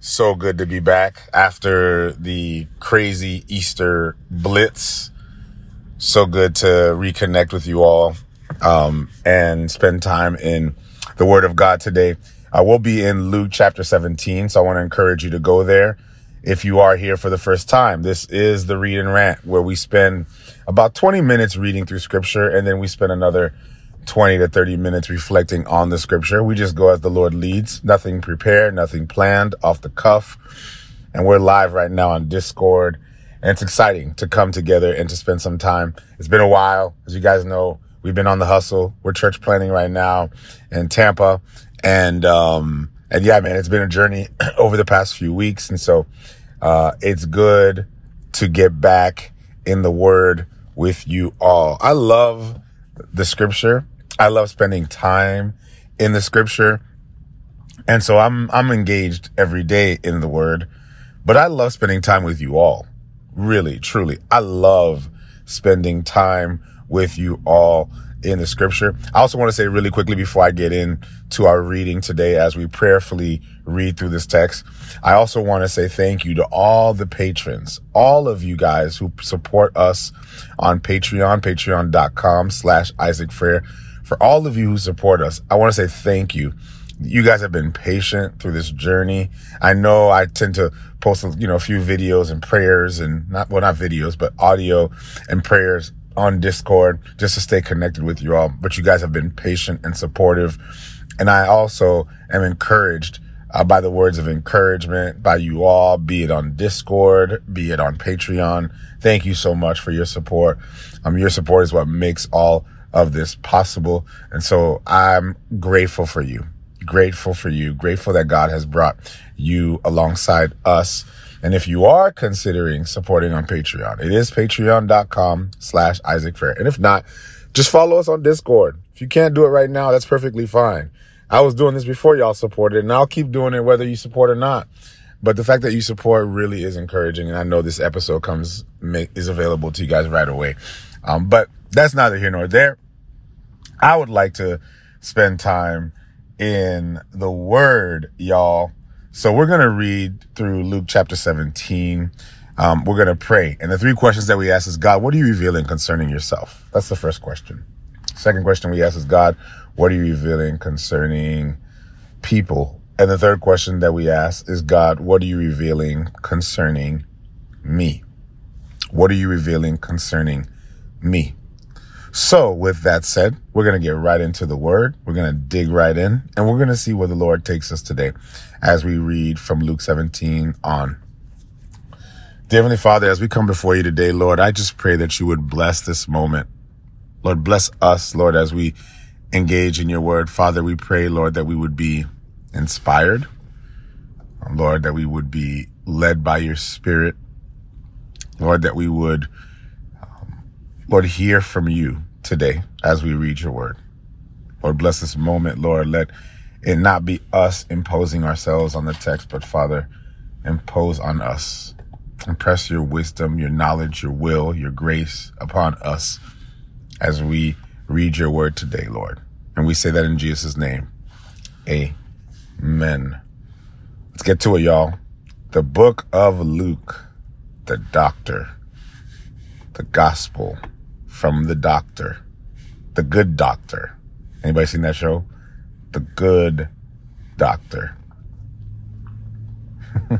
So good to be back after the crazy Easter blitz. So good to reconnect with you all um, and spend time in the Word of God today. I will be in Luke chapter 17, so I want to encourage you to go there. If you are here for the first time, this is the Read and Rant where we spend about 20 minutes reading through scripture and then we spend another 20 to 30 minutes reflecting on the scripture. We just go as the Lord leads, nothing prepared, nothing planned, off the cuff. And we're live right now on Discord. And it's exciting to come together and to spend some time. It's been a while. As you guys know, we've been on the hustle. We're church planning right now in Tampa. And, um, and yeah, man, it's been a journey over the past few weeks. And so, uh, it's good to get back in the word with you all. I love the scripture I love spending time in the scripture. And so I'm, I'm engaged every day in the word, but I love spending time with you all. Really, truly. I love spending time with you all in the scripture. I also want to say really quickly before I get into our reading today as we prayerfully read through this text, I also want to say thank you to all the patrons, all of you guys who support us on Patreon, patreon.com slash Isaac Frere for all of you who support us, I want to say thank you. You guys have been patient through this journey. I know I tend to post, you know, a few videos and prayers and not, well, not videos, but audio and prayers on Discord just to stay connected with you all. But you guys have been patient and supportive. And I also am encouraged uh, by the words of encouragement by you all, be it on Discord, be it on Patreon. Thank you so much for your support. Um, your support is what makes all of this possible. And so I'm grateful for you, grateful for you, grateful that God has brought you alongside us. And if you are considering supporting on Patreon, it is patreon.com slash Isaac Frere. And if not, just follow us on Discord. If you can't do it right now, that's perfectly fine. I was doing this before y'all supported and I'll keep doing it whether you support or not. But the fact that you support really is encouraging. And I know this episode comes, is available to you guys right away. Um, but that's neither here nor there. I would like to spend time in the word, y'all. So we're going to read through Luke chapter 17. Um, we're going to pray. And the three questions that we ask is, God, what are you revealing concerning yourself? That's the first question. Second question we ask is, God, what are you revealing concerning people? And the third question that we ask is, God, what are you revealing concerning me? What are you revealing concerning me? So, with that said, we're going to get right into the word. We're going to dig right in and we're going to see where the Lord takes us today as we read from Luke 17 on. Dear Heavenly Father, as we come before you today, Lord, I just pray that you would bless this moment. Lord, bless us, Lord, as we engage in your word. Father, we pray, Lord, that we would be inspired. Lord, that we would be led by your spirit. Lord, that we would, um, Lord, hear from you today as we read your word. Lord, bless this moment, Lord. Let it not be us imposing ourselves on the text, but Father, impose on us. Impress your wisdom, your knowledge, your will, your grace upon us as we read your word today, Lord. And we say that in Jesus' name. Amen. Let's get to it, y'all. The book of Luke, the doctor, the gospel from the doctor, the good doctor. Anybody seen that show? The good doctor.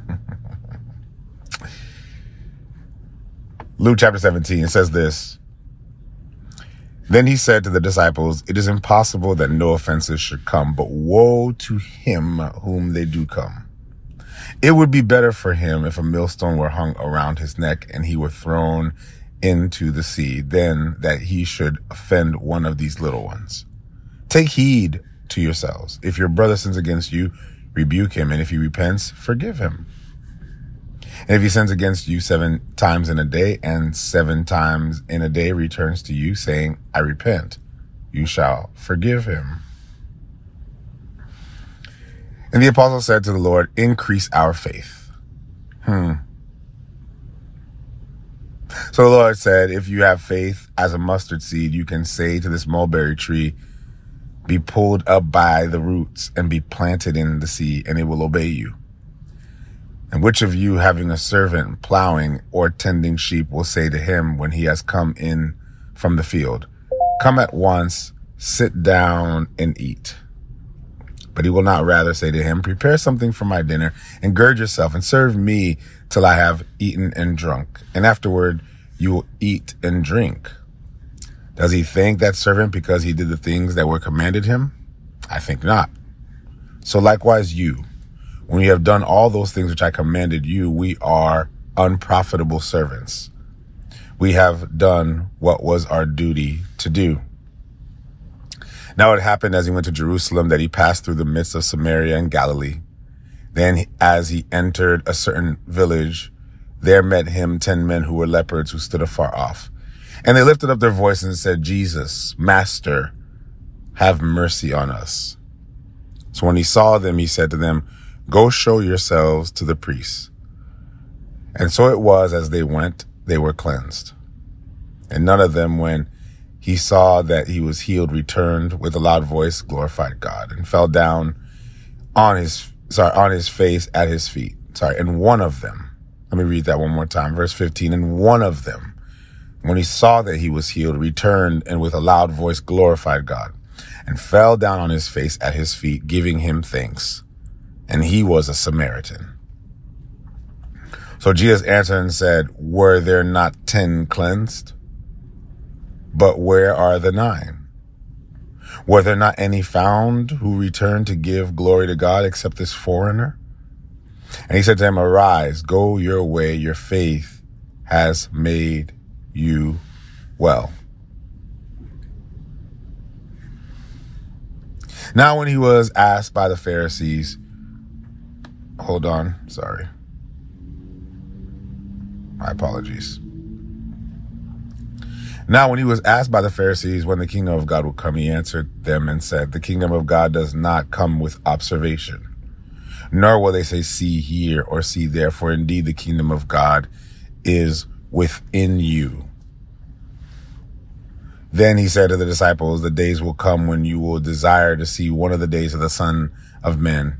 Luke chapter 17 says this. Then he said to the disciples, It is impossible that no offenses should come, but woe to him whom they do come. It would be better for him if a millstone were hung around his neck and he were thrown into the sea than that he should offend one of these little ones. Take heed to yourselves. If your brother sins against you, rebuke him, and if he repents, forgive him. And if he sins against you seven times in a day, and seven times in a day returns to you, saying, I repent, you shall forgive him. And the apostle said to the Lord, Increase our faith. Hmm. So the Lord said, if you have faith as a mustard seed, you can say to this mulberry tree, be pulled up by the roots and be planted in the sea, and it will obey you. And which of you having a servant plowing or tending sheep will say to him when he has come in from the field, come at once, sit down and eat. But he will not rather say to him, prepare something for my dinner and gird yourself and serve me till I have eaten and drunk. And afterward you will eat and drink. Does he thank that servant because he did the things that were commanded him? I think not. So likewise you, when you have done all those things which I commanded you, we are unprofitable servants. We have done what was our duty to do. Now it happened as he went to Jerusalem that he passed through the midst of Samaria and Galilee. Then as he entered a certain village, there met him ten men who were leopards who stood afar off. And they lifted up their voice and said, Jesus, Master, have mercy on us. So when he saw them, he said to them, Go show yourselves to the priests. And so it was as they went, they were cleansed. And none of them, when he saw that he was healed, returned with a loud voice, glorified God, and fell down on his, sorry, on his face at his feet. Sorry. And one of them, let me read that one more time. Verse 15. And one of them, when he saw that he was healed, returned and with a loud voice glorified God and fell down on his face at his feet, giving him thanks and he was a Samaritan. So Jesus answered and said, Were there not ten cleansed? But where are the nine? Were there not any found who returned to give glory to God except this foreigner? And he said to him, Arise, go your way, your faith has made you well. Now, when he was asked by the Pharisees, Hold on. Sorry. My apologies. Now, when he was asked by the Pharisees when the kingdom of God would come, he answered them and said, The kingdom of God does not come with observation, nor will they say, See here or see there, for indeed the kingdom of God is within you. Then he said to the disciples, The days will come when you will desire to see one of the days of the Son of Man,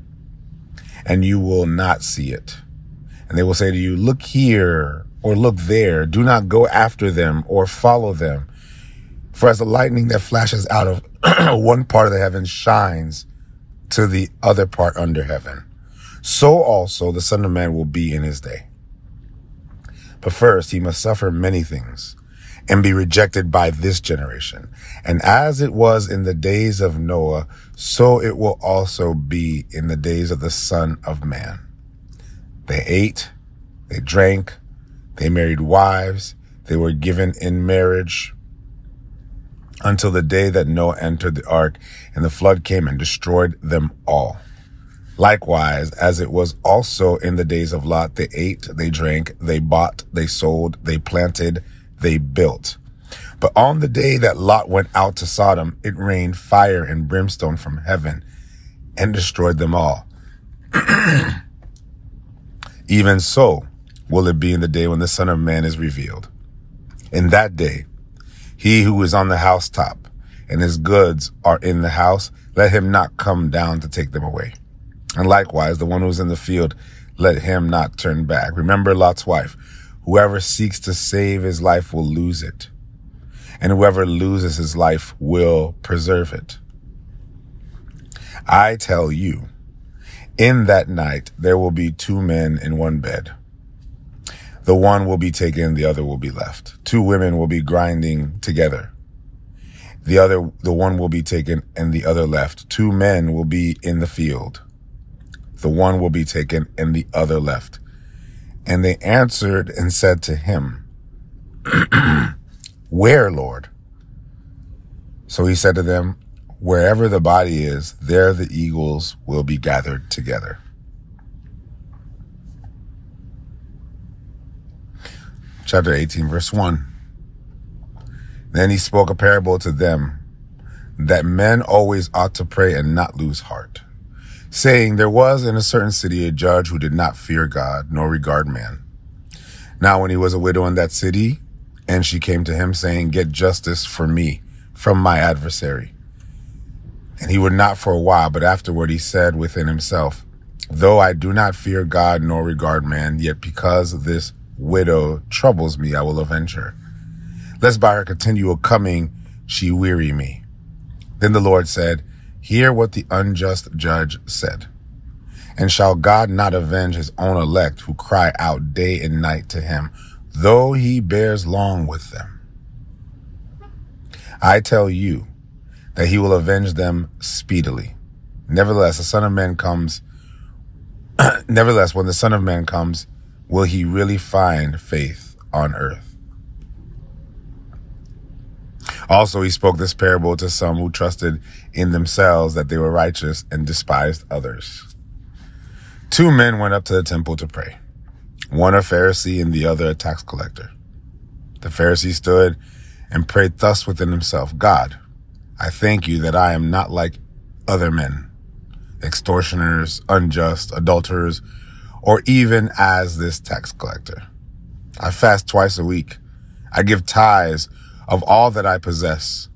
and you will not see it. And they will say to you, look here or look there. Do not go after them or follow them. For as the lightning that flashes out of one part of the heaven shines to the other part under heaven, so also the Son of Man will be in his day. But first he must suffer many things and be rejected by this generation. And as it was in the days of Noah, so it will also be in the days of the Son of Man. They ate, they drank, they married wives, they were given in marriage until the day that Noah entered the ark and the flood came and destroyed them all. Likewise, as it was also in the days of Lot, they ate, they drank, they bought, they sold, they planted, they built. But on the day that Lot went out to Sodom, it rained fire and brimstone from heaven and destroyed them all. Even so will it be in the day when the Son of Man is revealed. In that day, he who is on the housetop and his goods are in the house, let him not come down to take them away. And likewise, the one who is in the field, let him not turn back. Remember Lot's wife Whoever seeks to save his life will lose it, and whoever loses his life will preserve it. I tell you, in that night there will be two men in one bed. The one will be taken, the other will be left. Two women will be grinding together. The other, the one will be taken and the other left. Two men will be in the field. The one will be taken and the other left. And they answered and said to him, Where, Lord? So he said to them, Wherever the body is, there the eagles will be gathered together. Chapter 18, verse 1. Then he spoke a parable to them that men always ought to pray and not lose heart saying, There was in a certain city a judge who did not fear God nor regard man. Now, when he was a widow in that city, and she came to him, saying, Get justice for me from my adversary. And he would not for a while, but afterward he said within himself, Though I do not fear God nor regard man, yet because this widow troubles me, I will avenge her. Lest by her continual coming she weary me. Then the Lord said, Hear what the unjust judge said. And shall God not avenge his own elect who cry out day and night to him, though he bears long with them? I tell you that he will avenge them speedily. Nevertheless, the Son of Man comes Nevertheless, when the Son of Man comes, will he really find faith on earth? Also, he spoke this parable to some who trusted in themselves that they were righteous and despised others. Two men went up to the temple to pray, one a Pharisee and the other a tax collector. The Pharisee stood and prayed thus within himself God, I thank you that I am not like other men extortioners, unjust, adulterers, or even as this tax collector. I fast twice a week. I give tithes of all that I possess.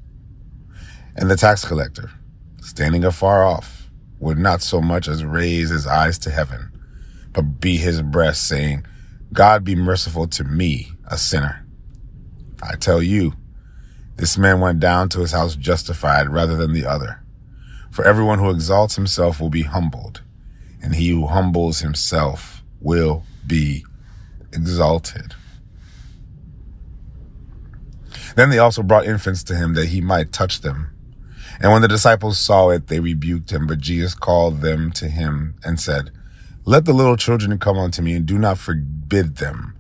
And the tax collector, standing afar off, would not so much as raise his eyes to heaven, but beat his breast, saying, God be merciful to me, a sinner. I tell you, this man went down to his house justified rather than the other. For everyone who exalts himself will be humbled, and he who humbles himself will be exalted. Then they also brought infants to him that he might touch them. And when the disciples saw it, they rebuked him. But Jesus called them to him and said, Let the little children come unto me, and do not forbid them,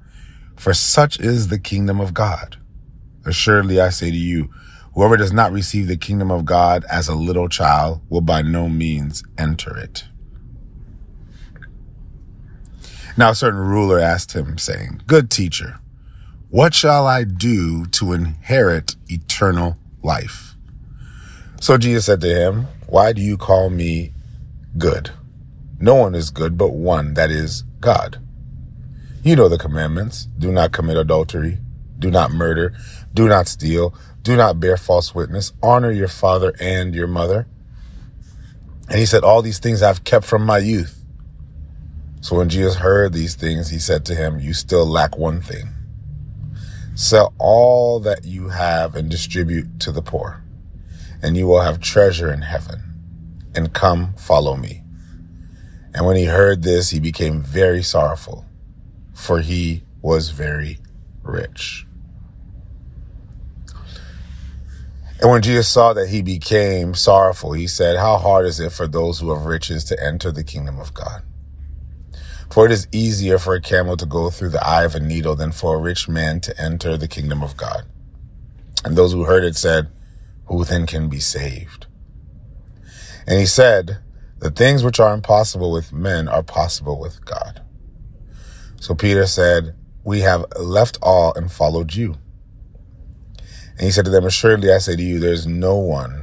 for such is the kingdom of God. Assuredly, I say to you, Whoever does not receive the kingdom of God as a little child will by no means enter it. Now a certain ruler asked him, saying, Good teacher, what shall I do to inherit eternal life? So Jesus said to him, Why do you call me good? No one is good but one, that is God. You know the commandments. Do not commit adultery. Do not murder. Do not steal. Do not bear false witness. Honor your father and your mother. And he said, All these things I've kept from my youth. So when Jesus heard these things, he said to him, You still lack one thing. Sell all that you have and distribute to the poor, and you will have treasure in heaven. And come, follow me. And when he heard this, he became very sorrowful, for he was very rich. And when Jesus saw that he became sorrowful, he said, How hard is it for those who have riches to enter the kingdom of God? For it is easier for a camel to go through the eye of a needle than for a rich man to enter the kingdom of God. And those who heard it said, Who then can be saved? And he said, The things which are impossible with men are possible with God. So Peter said, We have left all and followed you. And he said to them, Assuredly I say to you, there is no one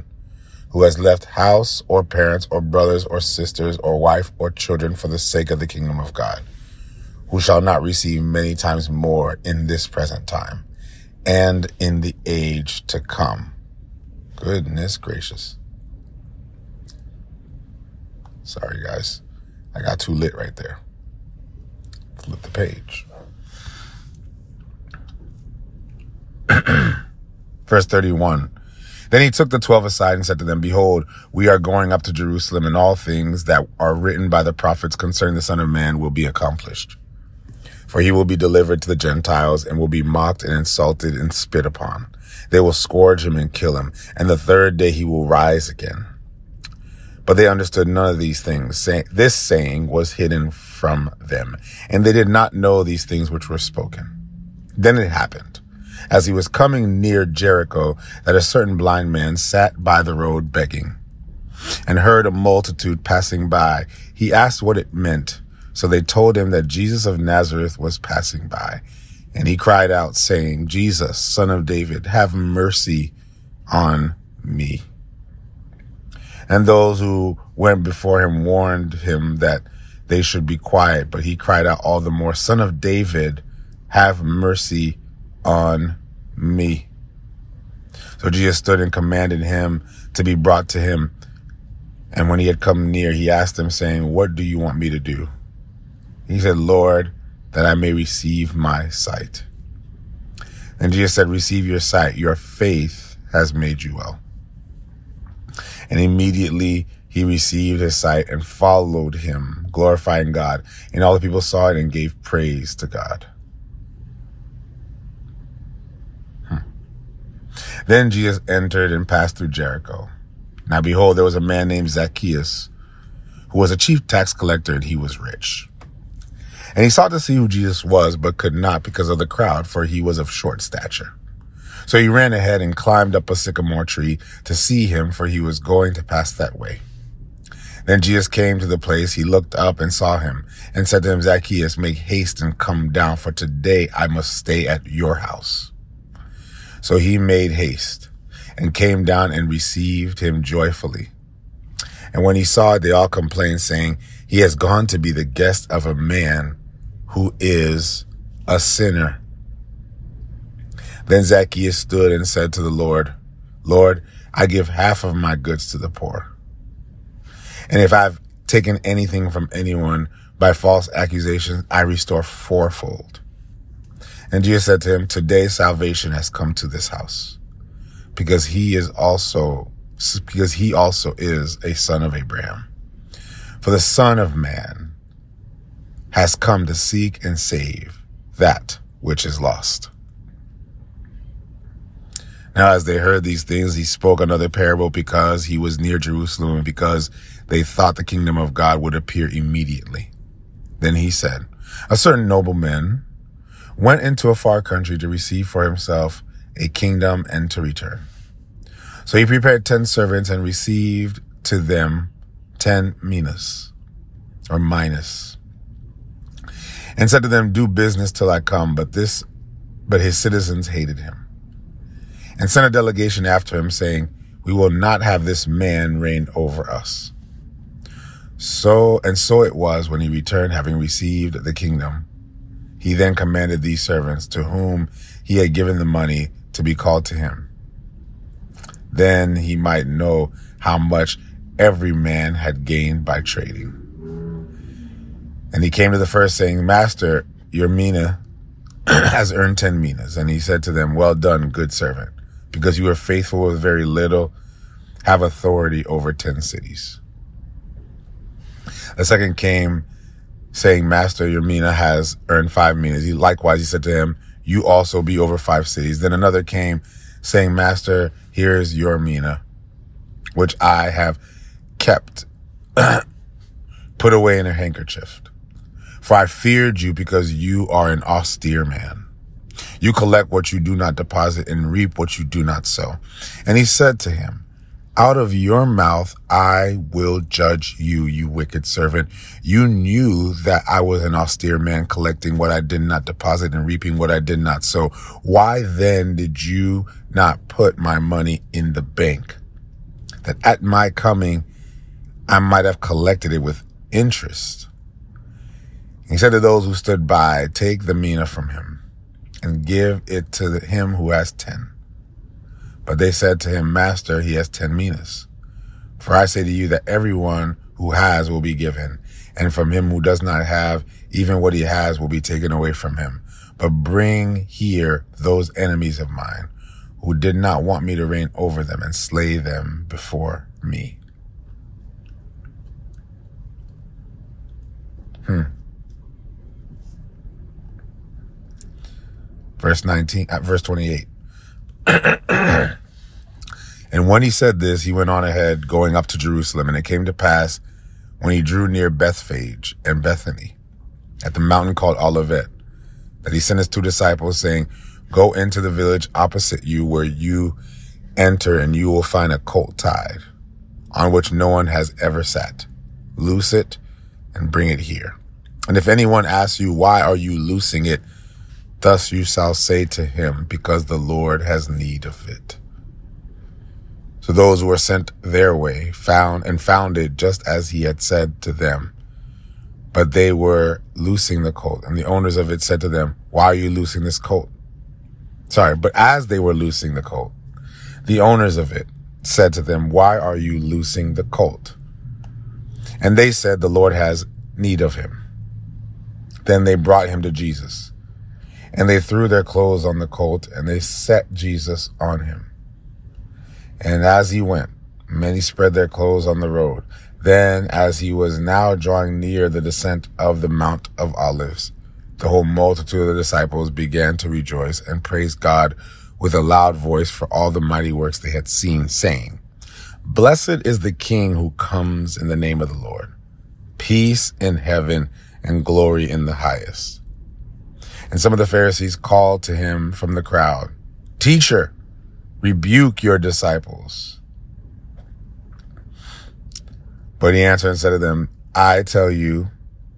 who has left house or parents or brothers or sisters or wife or children for the sake of the kingdom of God, who shall not receive many times more in this present time and in the age to come. Goodness gracious. Sorry, guys. I got too lit right there. Flip the page. Verse 31. Then he took the twelve aside and said to them, Behold, we are going up to Jerusalem, and all things that are written by the prophets concerning the Son of Man will be accomplished. For he will be delivered to the Gentiles and will be mocked and insulted and spit upon. They will scourge him and kill him, and the third day he will rise again. But they understood none of these things. This saying was hidden from them, and they did not know these things which were spoken. Then it happened as he was coming near Jericho that a certain blind man sat by the road begging and heard a multitude passing by. He asked what it meant. So they told him that Jesus of Nazareth was passing by. And he cried out saying, Jesus, son of David, have mercy on me. And those who went before him warned him that they should be quiet, but he cried out all the more, son of David, have mercy on me. So Jesus stood and commanded him to be brought to him. And when he had come near, he asked him, saying, What do you want me to do? He said, Lord, that I may receive my sight. And Jesus said, Receive your sight. Your faith has made you well. And immediately he received his sight and followed him, glorifying God. And all the people saw it and gave praise to God. Hmm. Then Jesus entered and passed through Jericho. Now behold, there was a man named Zacchaeus, who was a chief tax collector, and he was rich. And he sought to see who Jesus was, but could not because of the crowd, for he was of short stature. So he ran ahead and climbed up a sycamore tree to see him, for he was going to pass that way. Then Jesus came to the place. He looked up and saw him and said to him, Zacchaeus, make haste and come down, for today I must stay at your house. So he made haste and came down and received him joyfully. And when he saw it, they all complained, saying, He has gone to be the guest of a man who is a sinner. Then Zacchaeus stood and said to the Lord, Lord, I give half of my goods to the poor. And if I've taken anything from anyone by false accusations, I restore fourfold. And Jesus said to him, Today salvation has come to this house because he is also, because he also is a son of Abraham. For the son of man has come to seek and save that which is lost. Now, as they heard these things, he spoke another parable because he was near Jerusalem and because they thought the kingdom of God would appear immediately. Then he said, A certain nobleman went into a far country to receive for himself a kingdom and to return. So he prepared ten servants and received to them ten minas or and said to them, do business till I come. But this, but his citizens hated him and sent a delegation after him saying, we will not have this man reign over us. So, and so it was when he returned, having received the kingdom. He then commanded these servants to whom he had given the money to be called to him. Then he might know how much every man had gained by trading. And he came to the first saying, Master, your mina has earned 10 minas. And he said to them, Well done, good servant, because you are faithful with very little, have authority over 10 cities. The second came saying, Master, your mina has earned five minas. He likewise, he said to him, You also be over five cities. Then another came saying, Master, here is your mina, which I have kept put away in a handkerchief. For I feared you because you are an austere man. You collect what you do not deposit and reap what you do not sow. And he said to him, out of your mouth I will judge you, you wicked servant. You knew that I was an austere man collecting what I did not deposit and reaping what I did not sow. Why then did you not put my money in the bank? That at my coming I might have collected it with interest. He said to those who stood by, Take the mina from him and give it to him who has ten. But they said to him, Master, he has ten minas. For I say to you that everyone who has will be given, and from him who does not have, even what he has will be taken away from him. But bring here those enemies of mine who did not want me to reign over them and slay them before me. Hmm. verse 19, at verse 28. and when he said this, he went on ahead, going up to Jerusalem. And it came to pass when he drew near Bethphage and Bethany at the mountain called Olivet, that he sent his two disciples saying, go into the village opposite you where you enter and you will find a colt tied on which no one has ever sat. Loose it and bring it here. And if anyone asks you, why are you loosing it? Thus you shall say to him, because the Lord has need of it. So those who were sent their way found and found it just as he had said to them. But they were loosing the colt, and the owners of it said to them, Why are you loosing this colt? Sorry, but as they were loosing the colt, the owners of it said to them, Why are you loosing the colt? And they said, The Lord has need of him. Then they brought him to Jesus. And they threw their clothes on the colt, and they set Jesus on him. And as he went, many spread their clothes on the road. Then, as he was now drawing near the descent of the Mount of Olives, the whole multitude of the disciples began to rejoice and praise God with a loud voice for all the mighty works they had seen, saying, Blessed is the King who comes in the name of the Lord. Peace in heaven and glory in the highest. And some of the Pharisees called to him from the crowd, Teacher, rebuke your disciples. But he answered and said to them, I tell you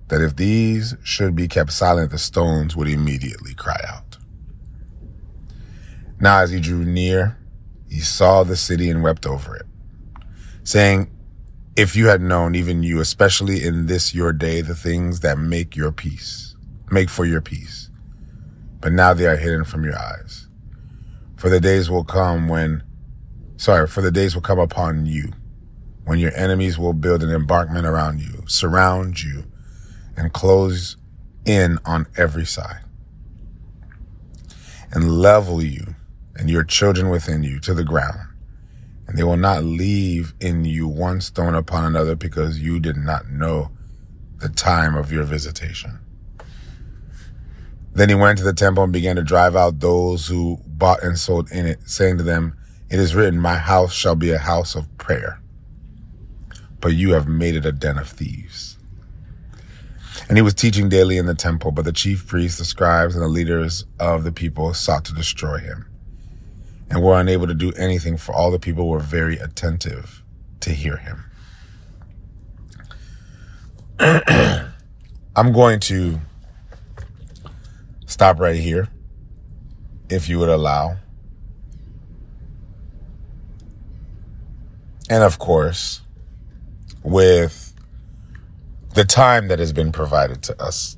that if these should be kept silent, the stones would immediately cry out. Now, as he drew near, he saw the city and wept over it, saying, If you had known, even you, especially in this your day, the things that make your peace, make for your peace, but now they are hidden from your eyes. For the days will come when, sorry, for the days will come upon you when your enemies will build an embankment around you, surround you, and close in on every side, and level you and your children within you to the ground. And they will not leave in you one stone upon another because you did not know the time of your visitation. Then he went to the temple and began to drive out those who bought and sold in it, saying to them, It is written, My house shall be a house of prayer but you have made it a den of thieves. And he was teaching daily in the temple, but the chief priests, the scribes, and the leaders of the people sought to destroy him and were unable to do anything, for all the people were very attentive to hear him. I'm going to stop right here, if you would allow. And of course, with the time that has been provided to us.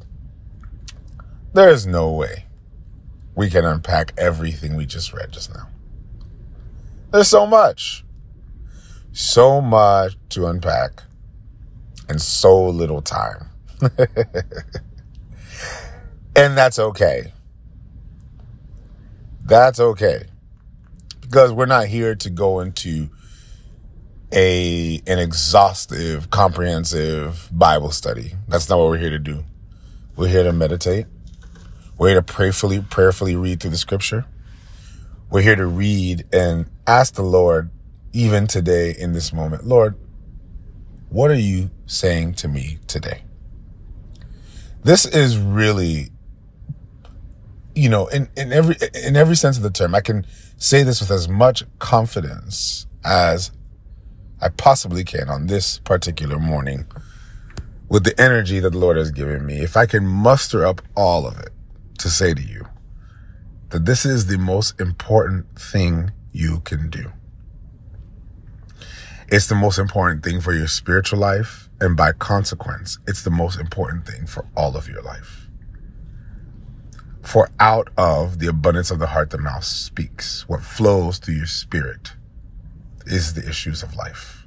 There is no way we can unpack everything we just read just now. There's so much, so much to unpack and so little time. and that's okay. That's okay. Because we're not here to go into a an exhaustive, comprehensive Bible study. That's not what we're here to do. We're here to meditate. We're here to prayerfully, prayerfully read through the scripture. We're here to read and ask the Lord, even today in this moment, Lord, what are you saying to me today? This is really, you know, in, in every in every sense of the term, I can say this with as much confidence as I possibly can on this particular morning with the energy that the Lord has given me, if I can muster up all of it to say to you that this is the most important thing you can do. It's the most important thing for your spiritual life. And by consequence, it's the most important thing for all of your life. For out of the abundance of the heart, the mouth speaks. What flows through your spirit is the issues of life.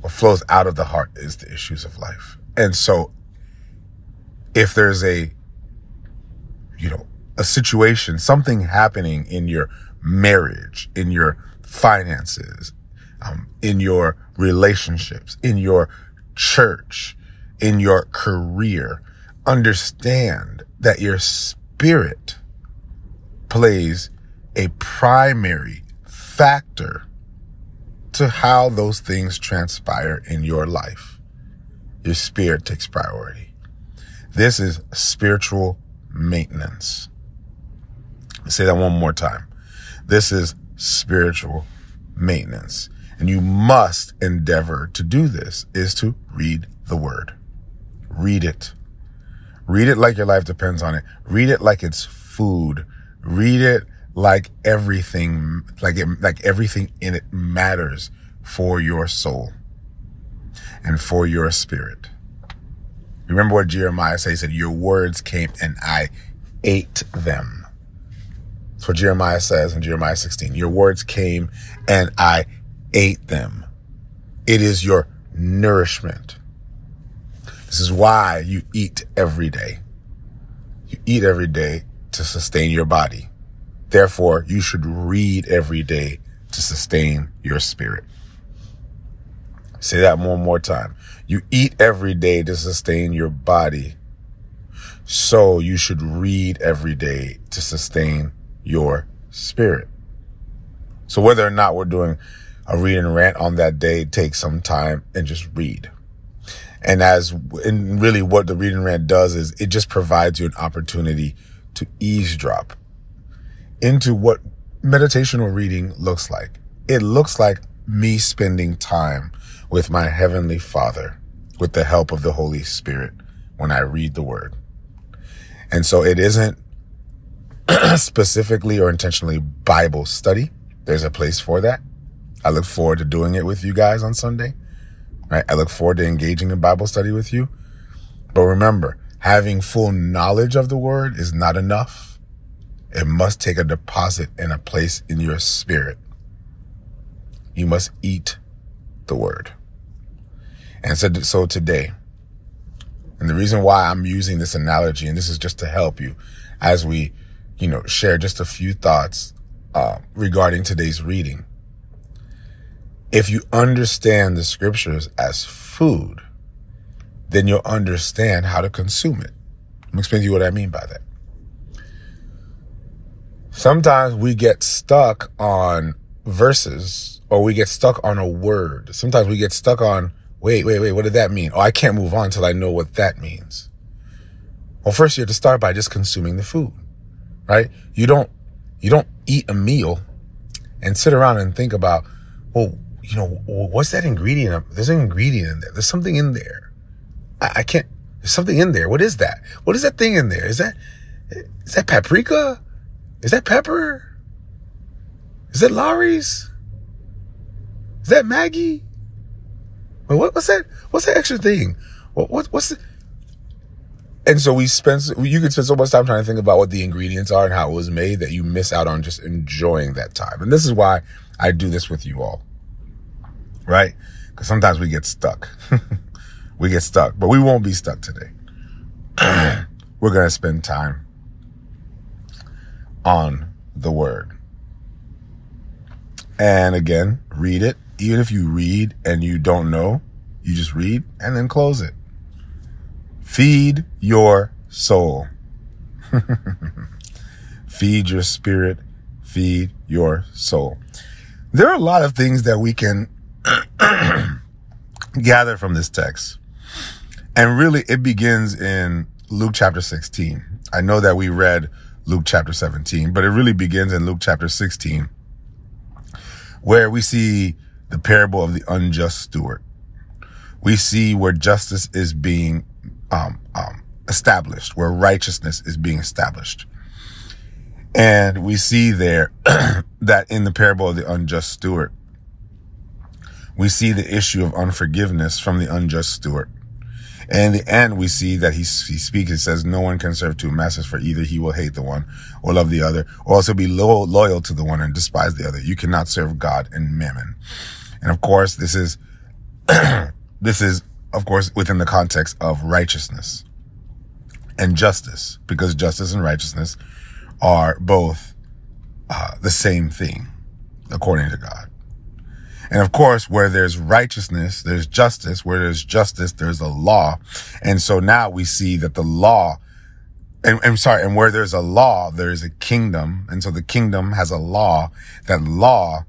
What flows out of the heart is the issues of life. And so if there's a, you know, a situation, something happening in your marriage, in your finances, um, in your relationships, in your church, in your career, understand that your spirit plays a primary factor to how those things transpire in your life. Your spirit takes priority. This is spiritual maintenance. I'll say that one more time. This is spiritual maintenance. And you must endeavor to do this is to read the word. Read it. Read it like your life depends on it. Read it like it's food. Read it like everything, like it, like everything in it matters for your soul and for your spirit. Remember what Jeremiah said? He said, your words came and I ate them. That's what Jeremiah says in Jeremiah 16. Your words came and I ate them. It is your nourishment. This is why you eat every day. You eat every day to sustain your body. Therefore, you should read every day to sustain your spirit. Say that one more time. You eat every day to sustain your body. So you should read every day to sustain your spirit. So whether or not we're doing a read and rant on that day, take some time and just read. And as, and really what the read and rant does is it just provides you an opportunity to eavesdrop into what meditational reading looks like. It looks like me spending time with my heavenly father with the help of the Holy Spirit when I read the word. And so it isn't specifically or intentionally Bible study. There's a place for that. I look forward to doing it with you guys on Sunday. Right? I look forward to engaging in Bible study with you. But remember, having full knowledge of the word is not enough. It must take a deposit and a place in your spirit. You must eat the word. And so, so today, and the reason why I'm using this analogy, and this is just to help you as we, you know, share just a few thoughts uh, regarding today's reading. If you understand the scriptures as food, then you'll understand how to consume it. Let me explain to you what I mean by that. Sometimes we get stuck on verses or we get stuck on a word. Sometimes we get stuck on, wait, wait, wait, what did that mean? Oh, I can't move on until I know what that means. Well, first you have to start by just consuming the food, right? You don't, you don't eat a meal and sit around and think about, well, you know, what's that ingredient? There's an ingredient in there. There's something in there. I, I can't, there's something in there. What is that? What is that thing in there? Is that, is that paprika? Is that pepper? Is that Lawry's? Is that Maggi? What, what's that? What's that extra thing? What, what what's the, and so we spend, you can spend so much time trying to think about what the ingredients are and how it was made that you miss out on just enjoying that time. And this is why I do this with you all. Right? Because sometimes we get stuck. we get stuck, but we won't be stuck today. We're going to spend time on the word. And again, read it. Even if you read and you don't know, you just read and then close it. Feed your soul. feed your spirit. Feed your soul. There are a lot of things that we can gather from this text. And really, it begins in Luke chapter 16. I know that we read Luke chapter 17, but it really begins in Luke chapter 16 where we see the parable of the unjust steward. We see where justice is being um, um, established, where righteousness is being established. And we see there that in the parable of the unjust steward, we see the issue of unforgiveness from the unjust steward. And in the end, we see that he, he speaks, and says, no one can serve two masters for either he will hate the one or love the other, or also be lo- loyal to the one and despise the other. You cannot serve God and mammon. And of course, this is, this is, of course, within the context of righteousness and justice, because justice and righteousness are both uh, the same thing, according to God. And of course, where there's righteousness, there's justice. Where there's justice, there's a law. And so now we see that the law, and I'm sorry, and where there's a law, there's a kingdom. And so the kingdom has a law. That law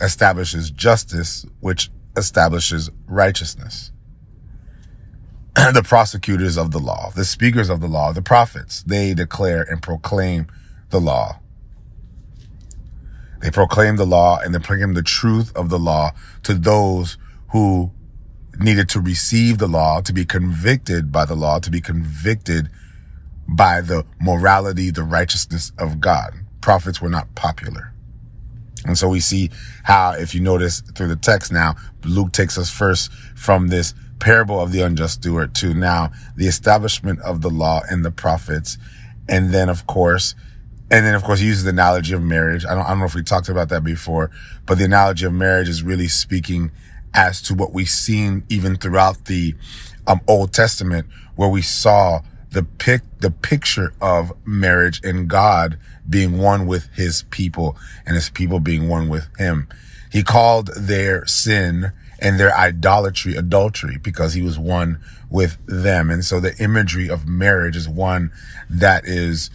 establishes justice, which establishes righteousness. the prosecutors of the law, the speakers of the law, the prophets, they declare and proclaim the law. They proclaim the law and they proclaim the truth of the law to those who needed to receive the law, to be convicted by the law, to be convicted by the morality, the righteousness of God. Prophets were not popular. And so we see how, if you notice through the text now, Luke takes us first from this parable of the unjust steward to now the establishment of the law and the prophets. And then, of course, and then, of course, he uses the analogy of marriage. I don't, I don't know if we talked about that before, but the analogy of marriage is really speaking as to what we've seen even throughout the um, Old Testament, where we saw the pic, the picture of marriage and God being one with his people and his people being one with him. He called their sin and their idolatry adultery because he was one with them. And so the imagery of marriage is one that is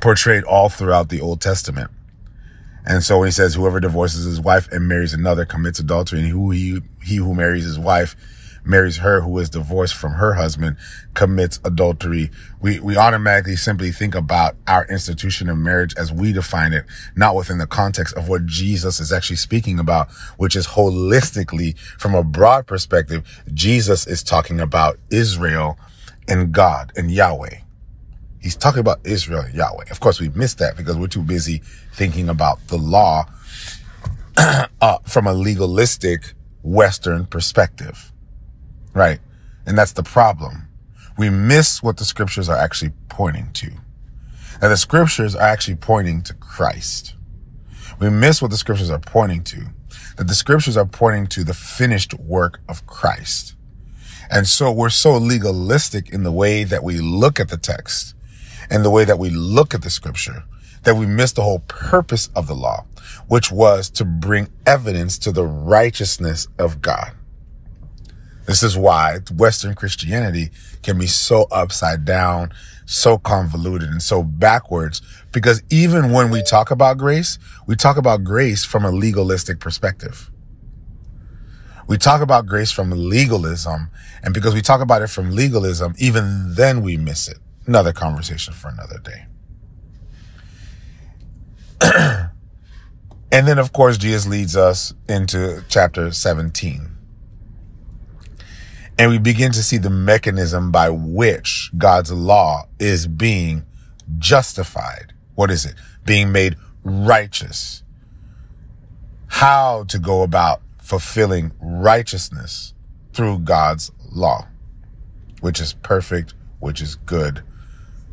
portrayed all throughout the Old Testament. And so when he says, whoever divorces his wife and marries another commits adultery and who he, he who marries his wife marries her who is divorced from her husband commits adultery. We, we automatically simply think about our institution of marriage as we define it, not within the context of what Jesus is actually speaking about, which is holistically from a broad perspective. Jesus is talking about Israel and God and Yahweh. He's talking about Israel and Yahweh. Of course, we missed that because we're too busy thinking about the law uh, from a legalistic Western perspective. Right. And that's the problem. We miss what the scriptures are actually pointing to. And the scriptures are actually pointing to Christ. We miss what the scriptures are pointing to. That the scriptures are pointing to the finished work of Christ. And so we're so legalistic in the way that we look at the text and the way that we look at the scripture that we miss the whole purpose of the law, which was to bring evidence to the righteousness of God. This is why Western Christianity can be so upside down, so convoluted and so backwards. Because even when we talk about grace, we talk about grace from a legalistic perspective. We talk about grace from legalism. And because we talk about it from legalism, even then we miss it. Another conversation for another day. and then, of course, Jesus leads us into chapter 17 and we begin to see the mechanism by which God's law is being justified. What is it? Being made righteous. How to go about fulfilling righteousness through God's law, which is perfect, which is good,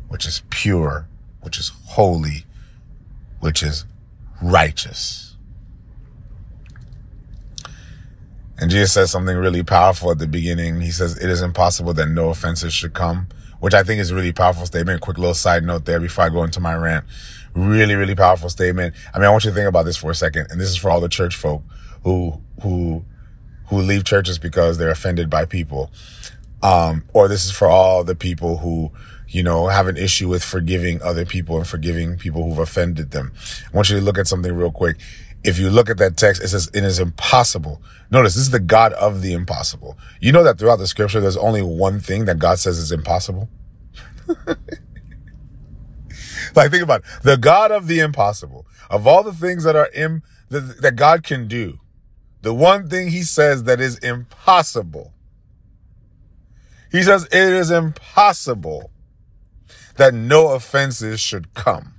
which is pure, which is holy, which is righteous. And Jesus says something really powerful at the beginning. He says, it is impossible that no offenses should come, which I think is a really powerful statement. Quick little side note there before I go into my rant. Really, really powerful statement. I mean, I want you to think about this for a second. And this is for all the church folk who, who, who leave churches because they're offended by people. Um, or this is for all the people who, you know, have an issue with forgiving other people and forgiving people who've offended them. I want you to look at something real quick if you look at that text, it says it is impossible. Notice this is the God of the impossible. You know that throughout the scripture, there's only one thing that God says is impossible. like think about it. the God of the impossible. Of all the things that are in that, that God can do, the one thing he says that is impossible. He says it is impossible that no offenses should come.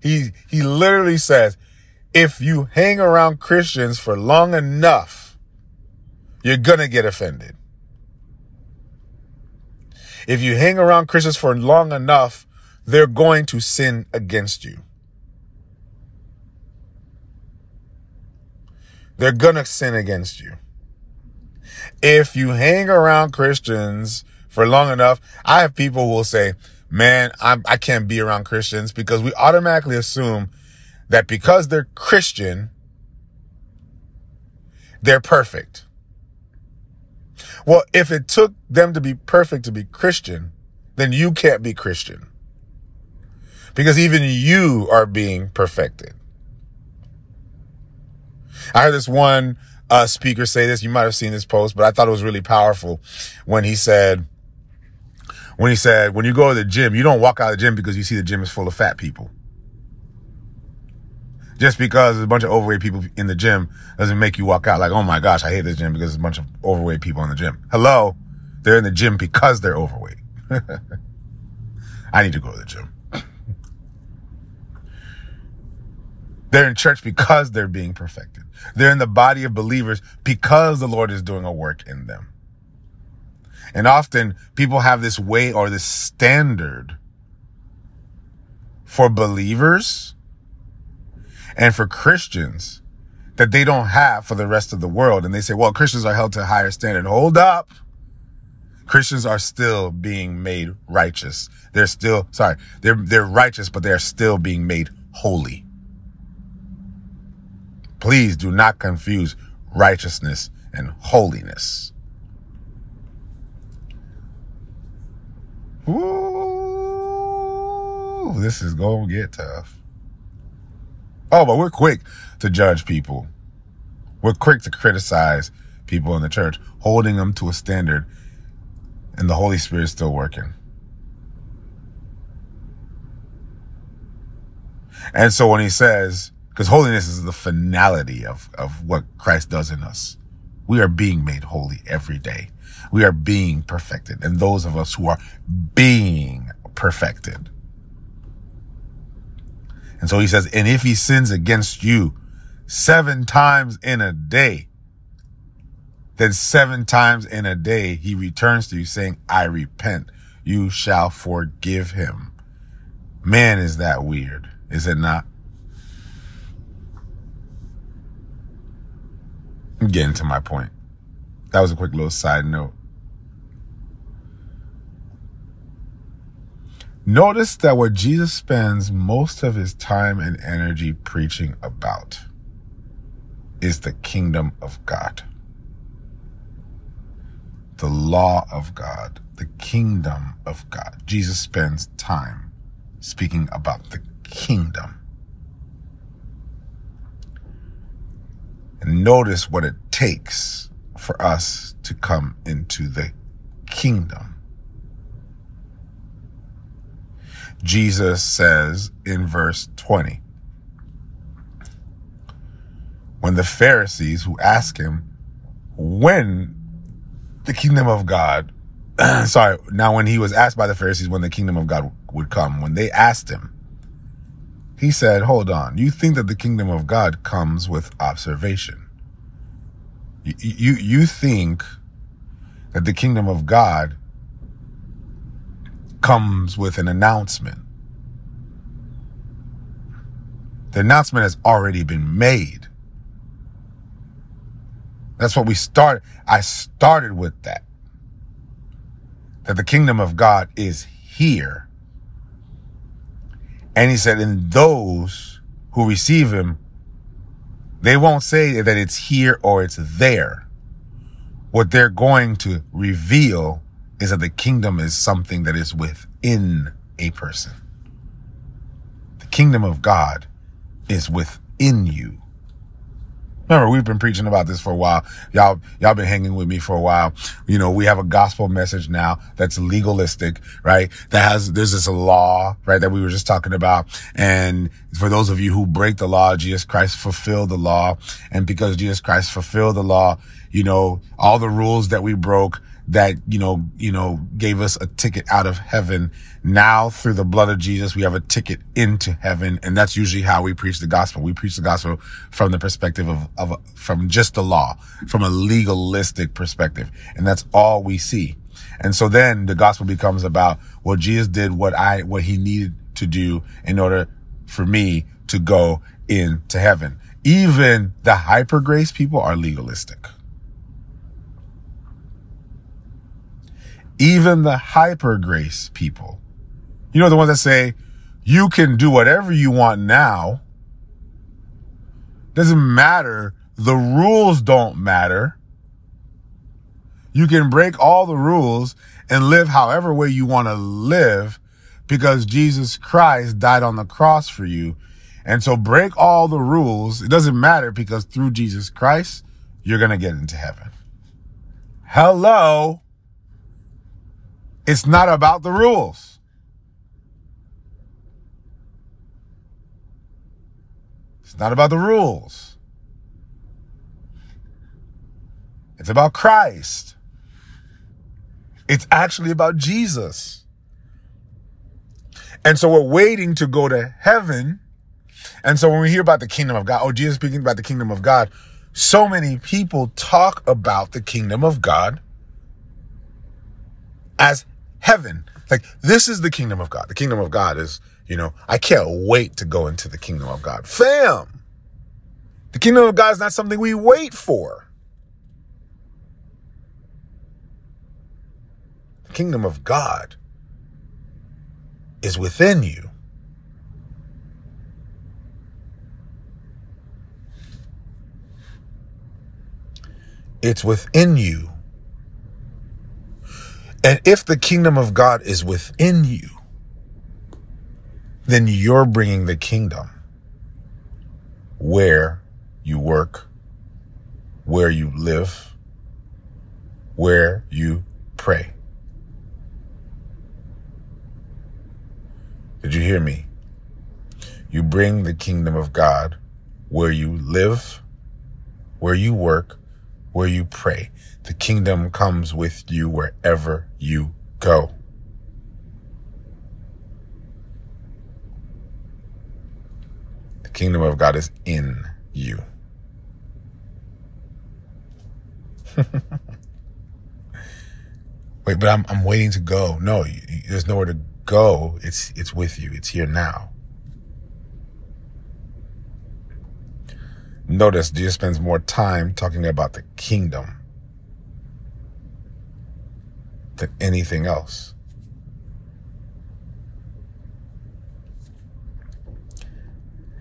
He, he literally says, if you hang around Christians for long enough, you're going to get offended. If you hang around Christians for long enough, they're going to sin against you. They're going to sin against you. If you hang around Christians for long enough, I have people who will say, man, I'm, I can't be around Christians because we automatically assume that because they're Christian, they're perfect. Well, if it took them to be perfect to be Christian, then you can't be Christian. Because even you are being perfected. I heard this one uh, speaker say this. You might have seen this post, but I thought it was really powerful when he said, when he said, when you go to the gym, you don't walk out of the gym because you see the gym is full of fat people. Just because there's a bunch of overweight people in the gym doesn't make you walk out like, oh my gosh, I hate this gym because there's a bunch of overweight people in the gym. Hello? They're in the gym because they're overweight. I need to go to the gym. They're in church because they're being perfected. They're in the body of believers because the Lord is doing a work in them. And often people have this way or this standard for believers and for Christians that they don't have for the rest of the world. And they say, well, Christians are held to a higher standard. Hold up. Christians are still being made righteous. They're still, sorry, they're, they're righteous, but they're still being made holy. Please do not confuse righteousness and holiness. Ooh, this is going to get tough. Oh, but we're quick to judge people. We're quick to criticize people in the church, holding them to a standard, and the Holy Spirit's still working. And so when he says, because holiness is the finality of, of what Christ does in us, we are being made holy every day. We are being perfected. And those of us who are being perfected. And so he says, and if he sins against you seven times in a day, then seven times in a day he returns to you saying, I repent. You shall forgive him. Man, is that weird, is it not? I'm getting to my point. That was a quick little side note. Notice that what Jesus spends most of his time and energy preaching about is the kingdom of God. The law of God, the kingdom of God. Jesus spends time speaking about the kingdom. And notice what it takes for us to come into the kingdom. Jesus says in verse 20. When the Pharisees who ask him when the kingdom of God, sorry, now when he was asked by the Pharisees when the kingdom of God would come, when they asked him, he said, Hold on, you think that the kingdom of God comes with observation. You, you, you think that the kingdom of God comes with an announcement. The announcement has already been made. That's what we started. I started with that. That the kingdom of God is here. And he said, in those who receive him, they won't say that it's here or it's there. What they're going to reveal is that the kingdom is something that is within a person. The kingdom of God is within you. Remember, we've been preaching about this for a while. Y'all, y'all been hanging with me for a while. You know, we have a gospel message now that's legalistic, right? That has, there's this law, right? That we were just talking about. And for those of you who break the law, Jesus Christ fulfilled the law. And because Jesus Christ fulfilled the law, you know, all the rules that we broke, that, you know, you know, gave us a ticket out of heaven. Now through the blood of Jesus, we have a ticket into heaven. And that's usually how we preach the gospel. We preach the gospel from the perspective of, of, from just the law, from a legalistic perspective. And that's all we see. And so then the gospel becomes about, well, Jesus did what I, what he needed to do in order for me to go into heaven. Even the hyper grace people are legalistic. Even the hyper grace people. You know, the ones that say, you can do whatever you want now. Doesn't matter. The rules don't matter. You can break all the rules and live however way you want to live because Jesus Christ died on the cross for you. And so break all the rules. It doesn't matter because through Jesus Christ, you're going to get into heaven. Hello. It's not about the rules. It's not about the rules. It's about Christ. It's actually about Jesus. And so we're waiting to go to heaven. And so when we hear about the kingdom of God, oh, Jesus speaking about the kingdom of God, so many people talk about the kingdom of God as heaven. Like this is the kingdom of God. The kingdom of God is, you know, I can't wait to go into the kingdom of God. Fam. The kingdom of God is not something we wait for. The kingdom of God is within you. It's within you. And if the kingdom of God is within you, then you're bringing the kingdom where you work, where you live, where you pray. Did you hear me? You bring the kingdom of God where you live, where you work, where you pray. The kingdom comes with you wherever you go. The kingdom of God is in you. Wait, but I'm I'm waiting to go. No, you, there's nowhere to go. It's it's with you. It's here now. Notice Jesus spends more time talking about the kingdom than anything else.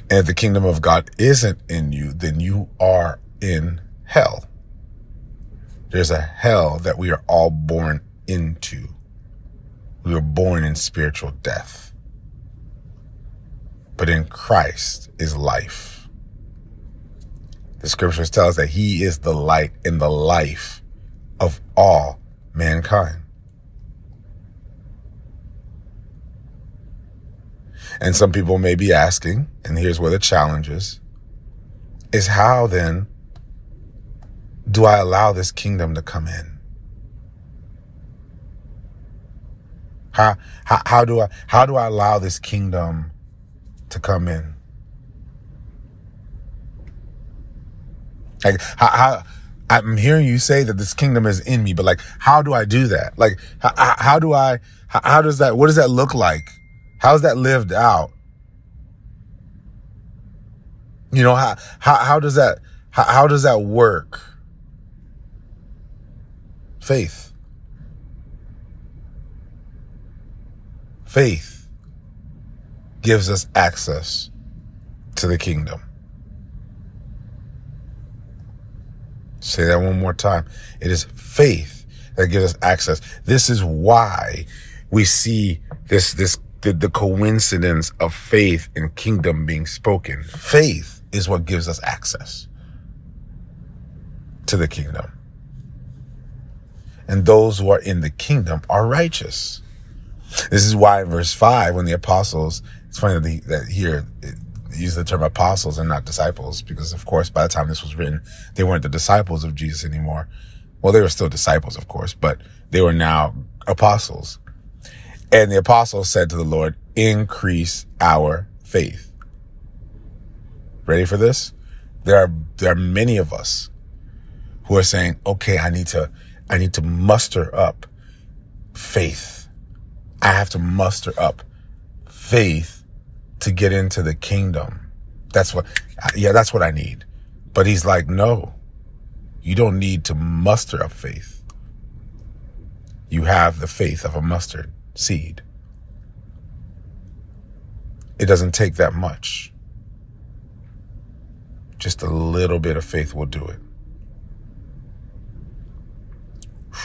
And if the kingdom of God isn't in you, then you are in hell. There's a hell that we are all born into. We were born in spiritual death. But in Christ is life. The scriptures tell us that he is the light and the life of all mankind. And some people may be asking, and here's where the challenge is, is how then do I allow this kingdom to come in? How, how, how do I, how do I allow this kingdom to come in? Like, how, how, I'm hearing you say that this kingdom is in me, but like, how do I do that? Like, how, how do I, how, how does that, what does that look like? How's that lived out? You know, how, how, how does that, how, how does that work? Faith. Faith gives us access to the kingdom. Say that one more time. It is faith that gives us access. This is why we see this, this the, the coincidence of faith and kingdom being spoken. Faith is what gives us access to the kingdom. And those who are in the kingdom are righteous. This is why in verse 5, when the apostles, it's funny that, the, that here use the term apostles and not disciples, because of course, by the time this was written, they weren't the disciples of Jesus anymore. Well, they were still disciples, of course, but they were now apostles. And the apostles said to the Lord, increase our faith. Ready for this? There are, there are many of us who are saying, okay, I need to, I need to muster up faith. I have to muster up faith to get into the kingdom. That's what, yeah, that's what I need. But he's like, no, you don't need to muster up faith. You have the faith of a mustard seed. It doesn't take that much. Just a little bit of faith will do it.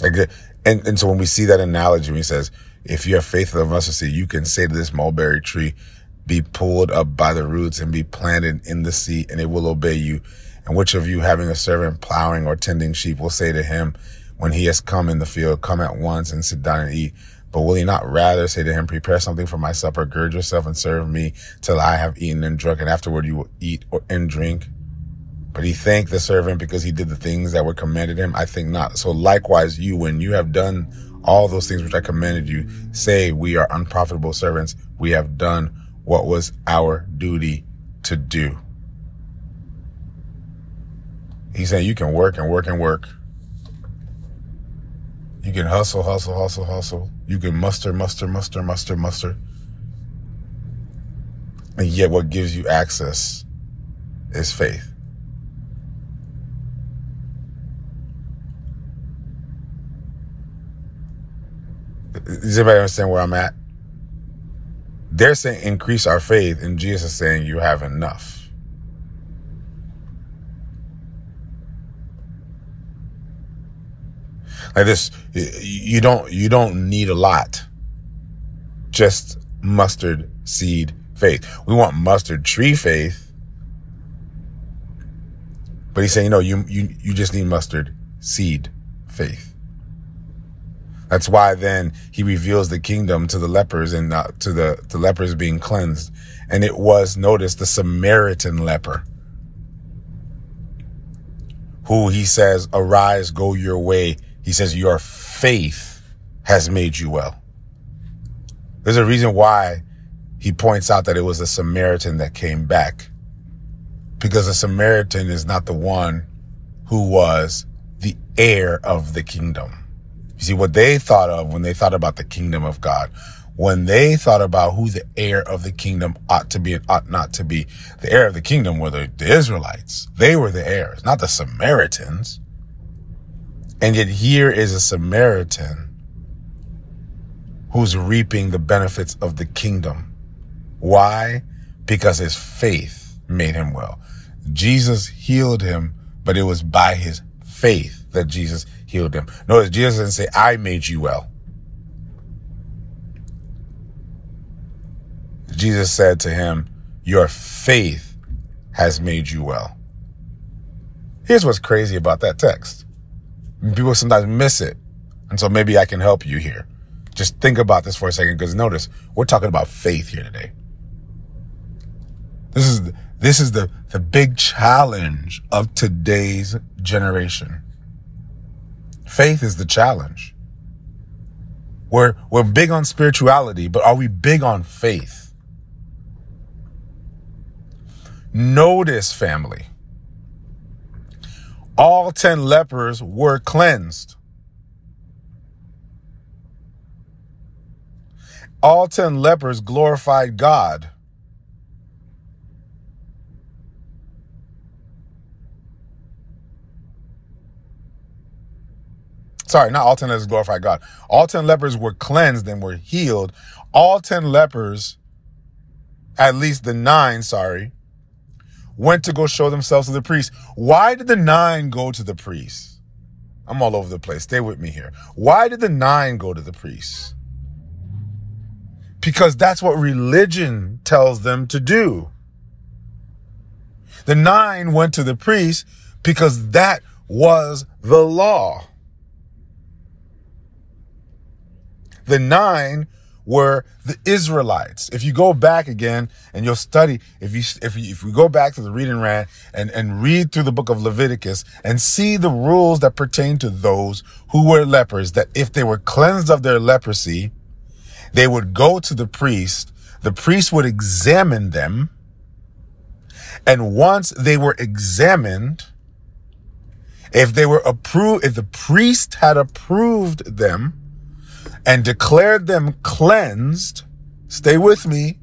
Like, and, and so when we see that analogy, when he says, if you have faith of mustard seed, you can say to this mulberry tree, be pulled up by the roots and be planted in the sea, and it will obey you. And which of you having a servant plowing or tending sheep will say to him, when he has come in the field, come at once and sit down and eat. But will he not rather say to him, prepare something for my supper, gird yourself and serve me till I have eaten and drunk, and afterward you will eat and drink? But he thanked the servant because he did the things that were commanded him. I think not. So likewise, you, when you have done all those things which I commanded you, say, we are unprofitable servants. We have done what was our duty to do. He's saying you can work and work and work. You can hustle, hustle, hustle, hustle. You can muster, muster, muster, muster, muster. And yet, what gives you access is faith. Does anybody understand where I'm at? They're saying increase our faith, and Jesus is saying you have enough. Like this, you don't you don't need a lot. Just mustard seed faith. We want mustard tree faith. But he's saying, no, you you you just need mustard seed faith. That's why then he reveals the kingdom to the lepers and uh, to the, the lepers being cleansed. And it was, notice, the Samaritan leper who he says, arise, go your way. He says, your faith has made you well. There's a reason why he points out that it was a Samaritan that came back because a Samaritan is not the one who was the heir of the kingdom. You see, what they thought of when they thought about the kingdom of God, when they thought about who the heir of the kingdom ought to be and ought not to be, the heir of the kingdom were the, the Israelites. They were the heirs, not the Samaritans. And yet here is a Samaritan who's reaping the benefits of the kingdom. Why? Because his faith made him well. Jesus healed him, but it was by his faith that Jesus healed him. Notice Jesus didn't say, I made you well. Jesus said to him, Your faith has made you well. Here's what's crazy about that text. People sometimes miss it. And so maybe I can help you here. Just think about this for a second because notice we're talking about faith here today. This is this is the, the big challenge of today's generation. Faith is the challenge. We're, we're big on spirituality, but are we big on faith? Notice, family, all 10 lepers were cleansed. All 10 lepers glorified God. Sorry, not all 10 lepers glorified God. All 10 lepers were cleansed and were healed. All 10 lepers, at least the nine, sorry, went to go show themselves to the priest. Why did the nine go to the priest? I'm all over the place. Stay with me here. Why did the nine go to the priest? Because that's what religion tells them to do. The nine went to the priest because that was the law. The nine were the Israelites. If you go back again and you'll study, if you, if you, if we go back to the reading rant and, and read through the book of Leviticus and see the rules that pertain to those who were lepers, that if they were cleansed of their leprosy, they would go to the priest. The priest would examine them. And once they were examined, if they were approved, if the priest had approved them, and declared them cleansed, stay with me.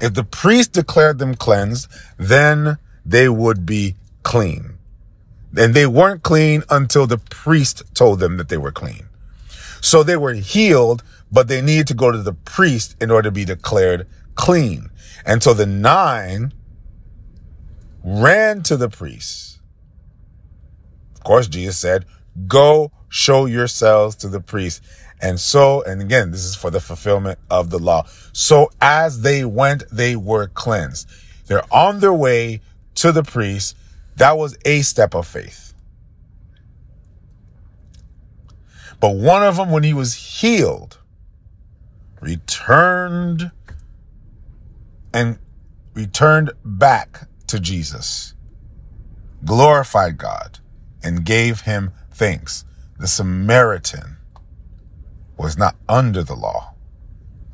If the priest declared them cleansed, then they would be clean. And they weren't clean until the priest told them that they were clean. So they were healed, but they needed to go to the priest in order to be declared clean. And so the nine ran to the priest. Of course, Jesus said, go show yourselves to the priest. And so, and again, this is for the fulfillment of the law. So as they went, they were cleansed. They're on their way to the priest. That was a step of faith. But one of them, when he was healed, returned and returned back to Jesus, glorified God, and gave him thanks. The Samaritan was not under the law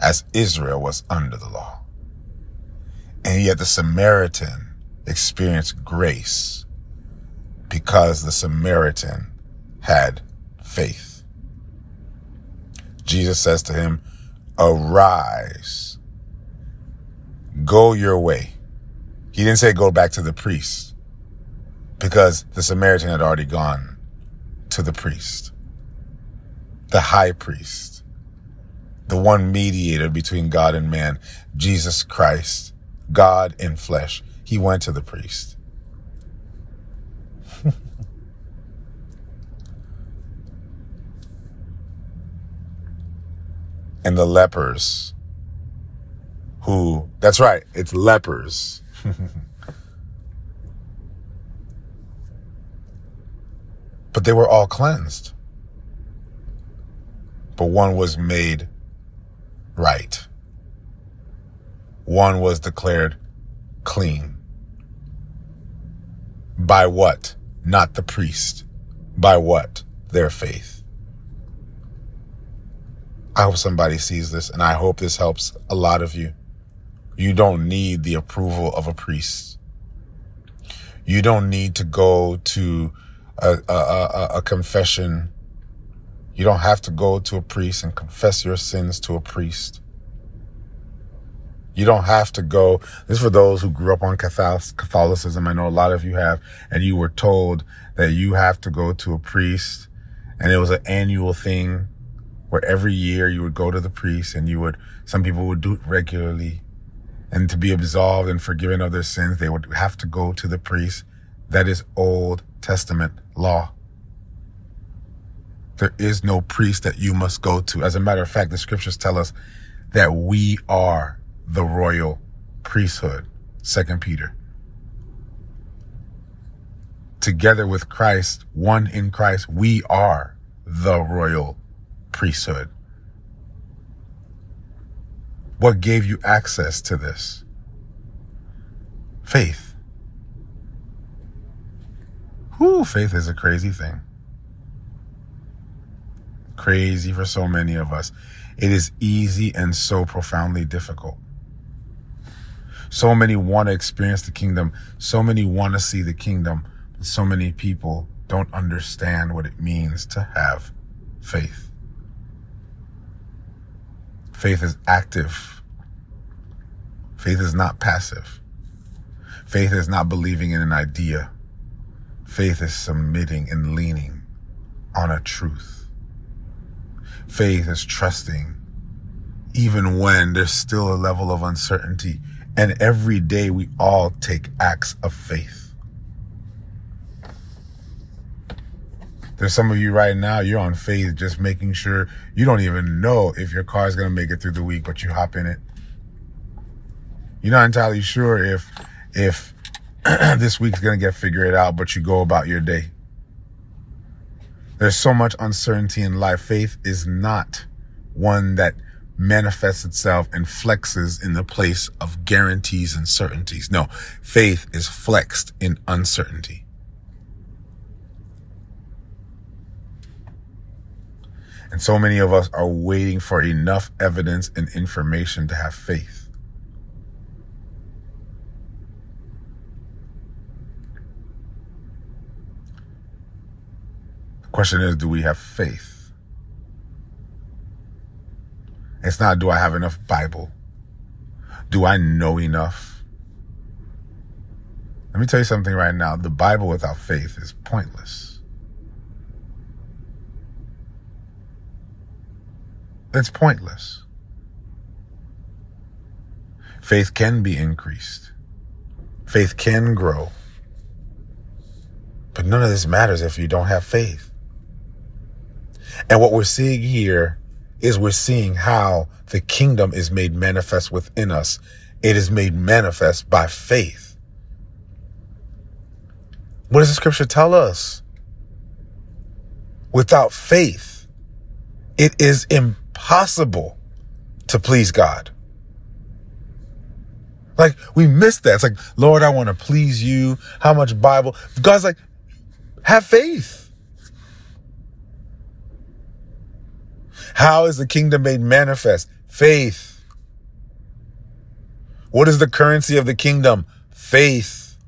as Israel was under the law. And yet the Samaritan experienced grace because the Samaritan had faith. Jesus says to him, arise, go your way. He didn't say go back to the priest because the Samaritan had already gone to the priest, the high priest, the one mediator between God and man, Jesus Christ, God in flesh. He went to the priest. and the lepers who, that's right, it's lepers. but they were all cleansed. But one was made right. One was declared clean. By what? Not the priest. By what? Their faith. I hope somebody sees this and I hope this helps a lot of you. You don't need the approval of a priest. You don't need to go to a, a, a, a, confession. You don't have to go to a priest and confess your sins to a priest. You don't have to go. This is for those who grew up on Catholicism. I know a lot of you have, and you were told that you have to go to a priest, and it was an annual thing where every year you would go to the priest and you would, some people would do it regularly and to be absolved and forgiven of their sins, they would have to go to the priest. That is Old Testament law. There is no priest that you must go to. As a matter of fact, the scriptures tell us that we are the royal priesthood. Second Peter. Together with Christ, one in Christ, we are the royal priesthood. What gave you access to this? Faith. Whoo, faith is a crazy thing. Crazy for so many of us. It is easy and so profoundly difficult. So many want to experience the kingdom. So many want to see the kingdom. But so many people don't understand what it means to have faith. Faith is active. Faith is not passive. Faith is not believing in an idea. Faith is submitting and leaning on a truth. Faith is trusting even when there's still a level of uncertainty. And every day we all take acts of faith. There's some of you right now, you're on faith, just making sure you don't even know if your car is going to make it through the week, but you hop in it. You're not entirely sure if, if this week's going to get figured out, but you go about your day. There's so much uncertainty in life. Faith is not one that manifests itself and flexes in the place of guarantees and certainties. No, faith is flexed in uncertainty. And so many of us are waiting for enough evidence and information to have faith. The question is, do we have faith? It's not, do I have enough Bible? Do I know enough? Let me tell you something right now. The Bible without faith is pointless. It's pointless. Faith can be increased. Faith can grow. But none of this matters if you don't have faith. And what we're seeing here is we're seeing how the kingdom is made manifest within us. It is made manifest by faith. What does the scripture tell us? Without faith, it is impossible to please God. Like we miss that. It's like, Lord, I want to please you. How much Bible? God's like, have faith. How is the kingdom made manifest? Faith. What is the currency of the kingdom? Faith.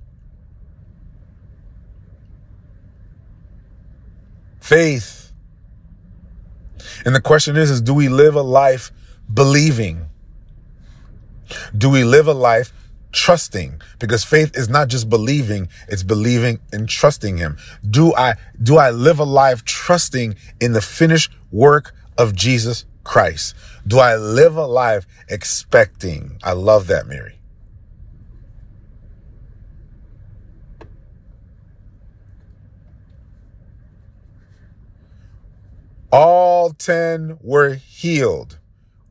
Faith. And the question is, is do we live a life believing? Do we live a life trusting? Because faith is not just believing, it's believing and trusting him. Do I, do I live a life trusting in the finished work of Jesus Christ? Do I live a life expecting? I love that, Mary. All 10 were healed.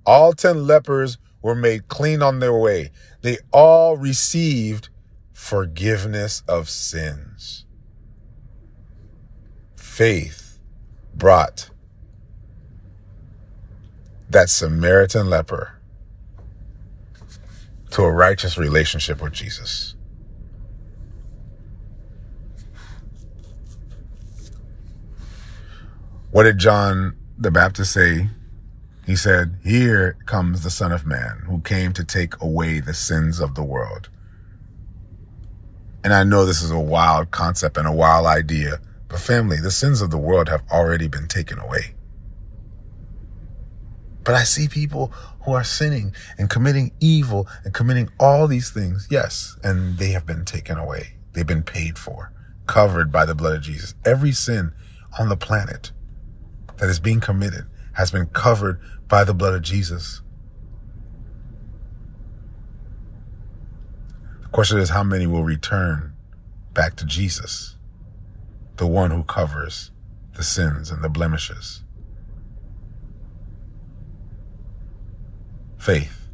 All 10 lepers were made clean on their way. They all received forgiveness of sins. Faith brought that Samaritan leper to a righteous relationship with Jesus. What did John the Baptist say? He said, Here comes the Son of Man who came to take away the sins of the world. And I know this is a wild concept and a wild idea, but family, the sins of the world have already been taken away. But I see people who are sinning and committing evil and committing all these things. Yes. And they have been taken away. They've been paid for, covered by the blood of Jesus. Every sin on the planet that is being committed has been covered by the blood of Jesus. The question is how many will return back to Jesus, the one who covers the sins and the blemishes? Faith.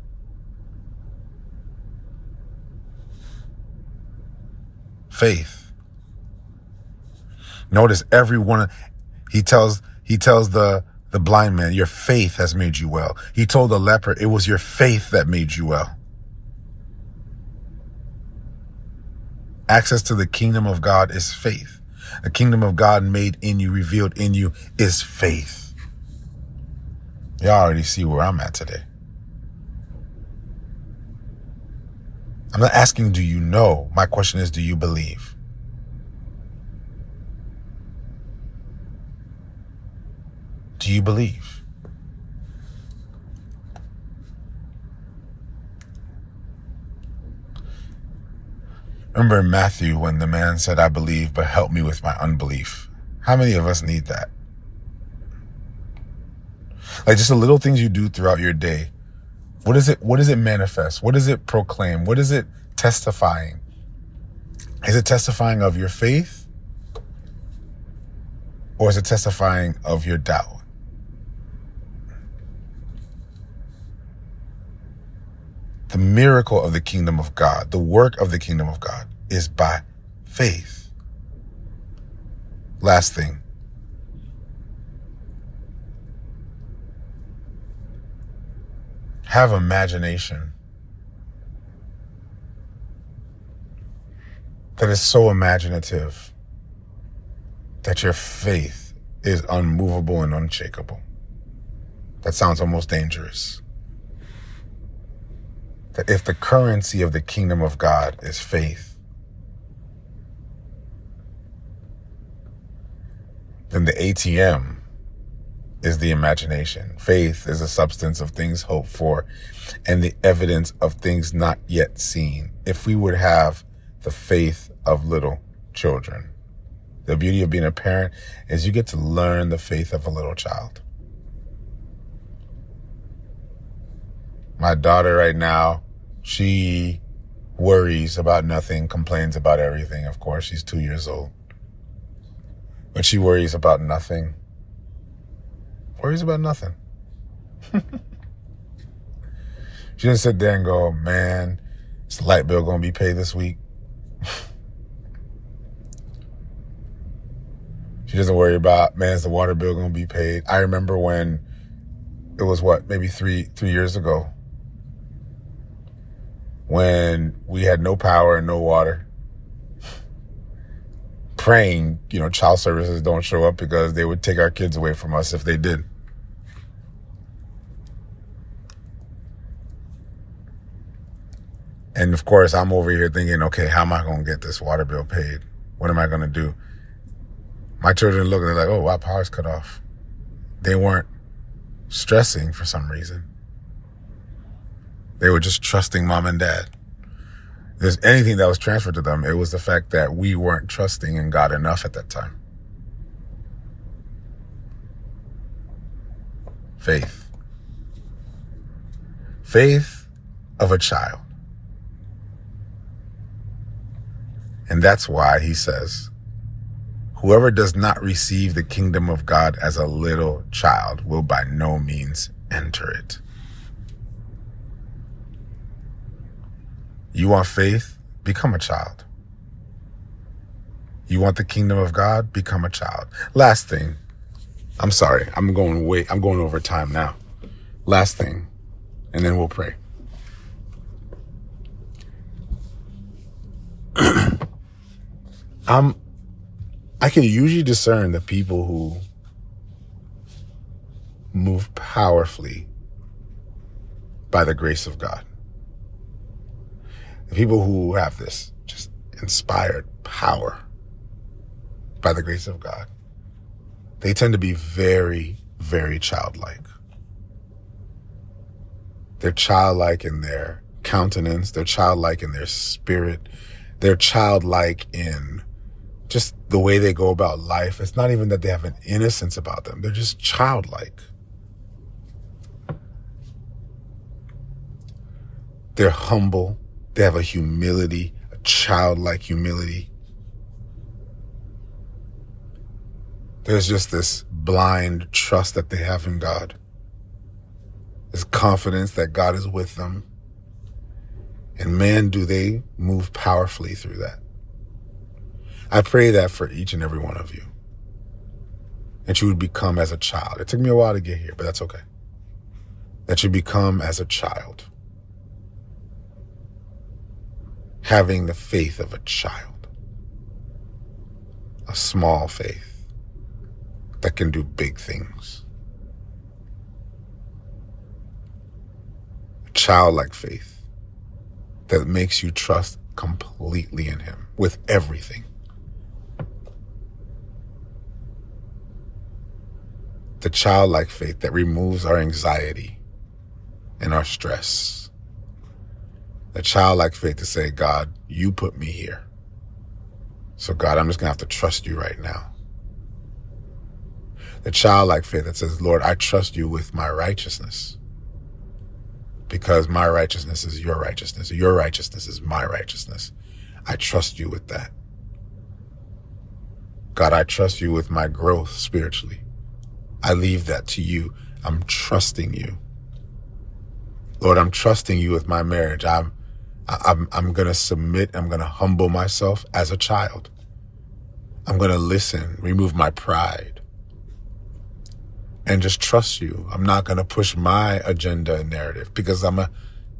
Faith. Notice every one, he tells he tells the, the blind man, your faith has made you well. He told the leper, it was your faith that made you well. Access to the kingdom of God is faith. The kingdom of God made in you, revealed in you is faith. Y'all already see where I'm at today. I'm not asking, do you know? My question is, do you believe? Do you believe? Remember in Matthew when the man said, I believe, but help me with my unbelief. How many of us need that? Like just the little things you do throughout your day. What is it? What does it manifest? What does it proclaim? What is it testifying? Is it testifying of your faith? Or is it testifying of your doubt? The miracle of the kingdom of God, the work of the kingdom of God is by faith. Last thing. Have imagination that is so imaginative that your faith is unmovable and unshakable. That sounds almost dangerous that if the currency of the kingdom of God is faith, then the ATM is the imagination. Faith is a substance of things hoped for and the evidence of things not yet seen. If we would have the faith of little children, the beauty of being a parent is you get to learn the faith of a little child. My daughter right now, she worries about nothing, complains about everything. Of course, she's two years old. But she worries about nothing. Worries about nothing. she doesn't sit there and go, man, is the light bill going to be paid this week? she doesn't worry about, man, is the water bill going to be paid? I remember when it was what, maybe three, three years ago when we had no power and no water. Praying, you know, child services don't show up because they would take our kids away from us if they did. And of course, I'm over here thinking, okay, how am I going to get this water bill paid? What am I going to do? My children look, they're like, oh, wow, power's cut off. They weren't stressing for some reason. They were just trusting mom and dad. If there's anything that was transferred to them, it was the fact that we weren't trusting in God enough at that time. Faith. Faith of a child. And that's why he says, Whoever does not receive the kingdom of God as a little child will by no means enter it. You want faith? Become a child. You want the kingdom of God? Become a child. Last thing. I'm sorry. I'm going way I'm going over time now. Last thing. And then we'll pray. I'm I can usually discern the people who move powerfully by the grace of God. The people who have this just inspired power by the grace of God, they tend to be very, very childlike. They're childlike in their countenance, they're childlike in their spirit, they're childlike in the way they go about life. It's not even that they have an innocence about them, they're just childlike. They're humble. They have a humility, a childlike humility. There's just this blind trust that they have in God. This confidence that God is with them. And man, do they move powerfully through that. I pray that for each and every one of you. That you would become as a child. It took me a while to get here, but that's okay. That you become as a child. Having the faith of a child. A small faith that can do big things. A childlike faith that makes you trust completely in Him with everything. The childlike faith that removes our anxiety and our stress. The childlike faith to say, God, you put me here. So, God, I'm just going to have to trust you right now. The childlike faith that says, Lord, I trust you with my righteousness because my righteousness is your righteousness. Your righteousness is my righteousness. I trust you with that. God, I trust you with my growth spiritually. I leave that to you. I'm trusting you. Lord, I'm trusting you with my marriage. I'm, I'm, I'm going to submit. I'm going to humble myself as a child. I'm going to listen, remove my pride, and just trust you. I'm not going to push my agenda and narrative because I'm a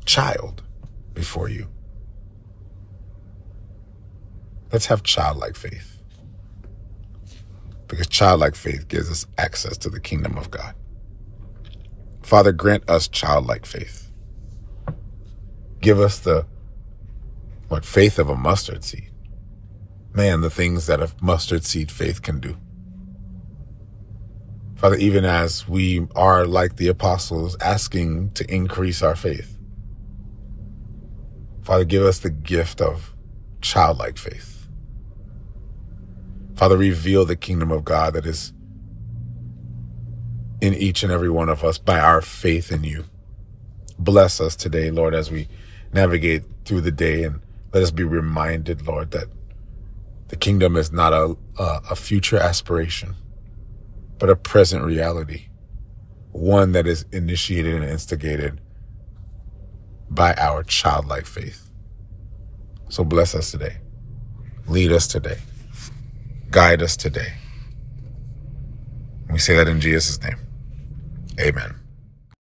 child before you. Let's have childlike faith because childlike faith gives us access to the kingdom of God. Father, grant us childlike faith. Give us the what faith of a mustard seed. Man, the things that a mustard seed faith can do. Father, even as we are like the apostles asking to increase our faith, Father, give us the gift of childlike faith. Father, reveal the kingdom of God that is in each and every one of us by our faith in you. Bless us today, Lord, as we navigate through the day and let us be reminded, Lord, that the kingdom is not a, a, future aspiration, but a present reality, one that is initiated and instigated by our childlike faith. So bless us today. Lead us today guide us today. We say that in Jesus' name. Amen.